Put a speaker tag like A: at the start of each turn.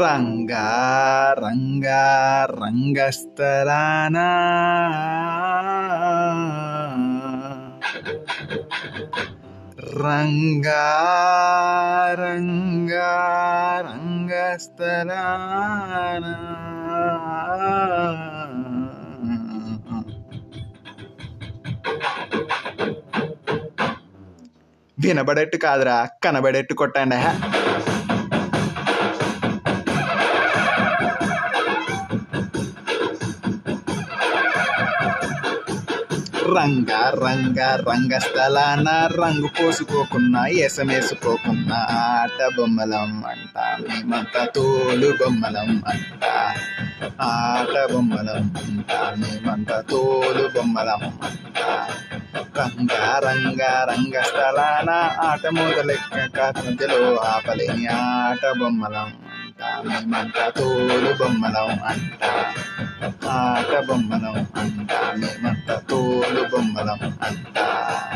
A: రంగా రంగా రంగస్థలానా రంగా రంగా రంగస్థలానా వినబడేట్టు కాదురా కనబడేట్టు కొట్టండి రంగ రంగ రంగస్థలాన రంగు పోసుకోకున్నా ఎసమేసుకోకున్నా ఆట బొమ్మలం అంట మేమంతా తోలు బొమ్మలం అంట. ఆట బొమ్మలం అంట మేమంతా తోలు బొమ్మలం అంట. రంగ రంగ రంగస్థలాన ఆట మొదలెక్క మధ్యలో ఆపలేని ఆట బొమ్మలం అంట మేమంతా తోలు బొమ్మలం అంట. ఆట బొమ్మలం అంట మేమంతా తోలు Panamá.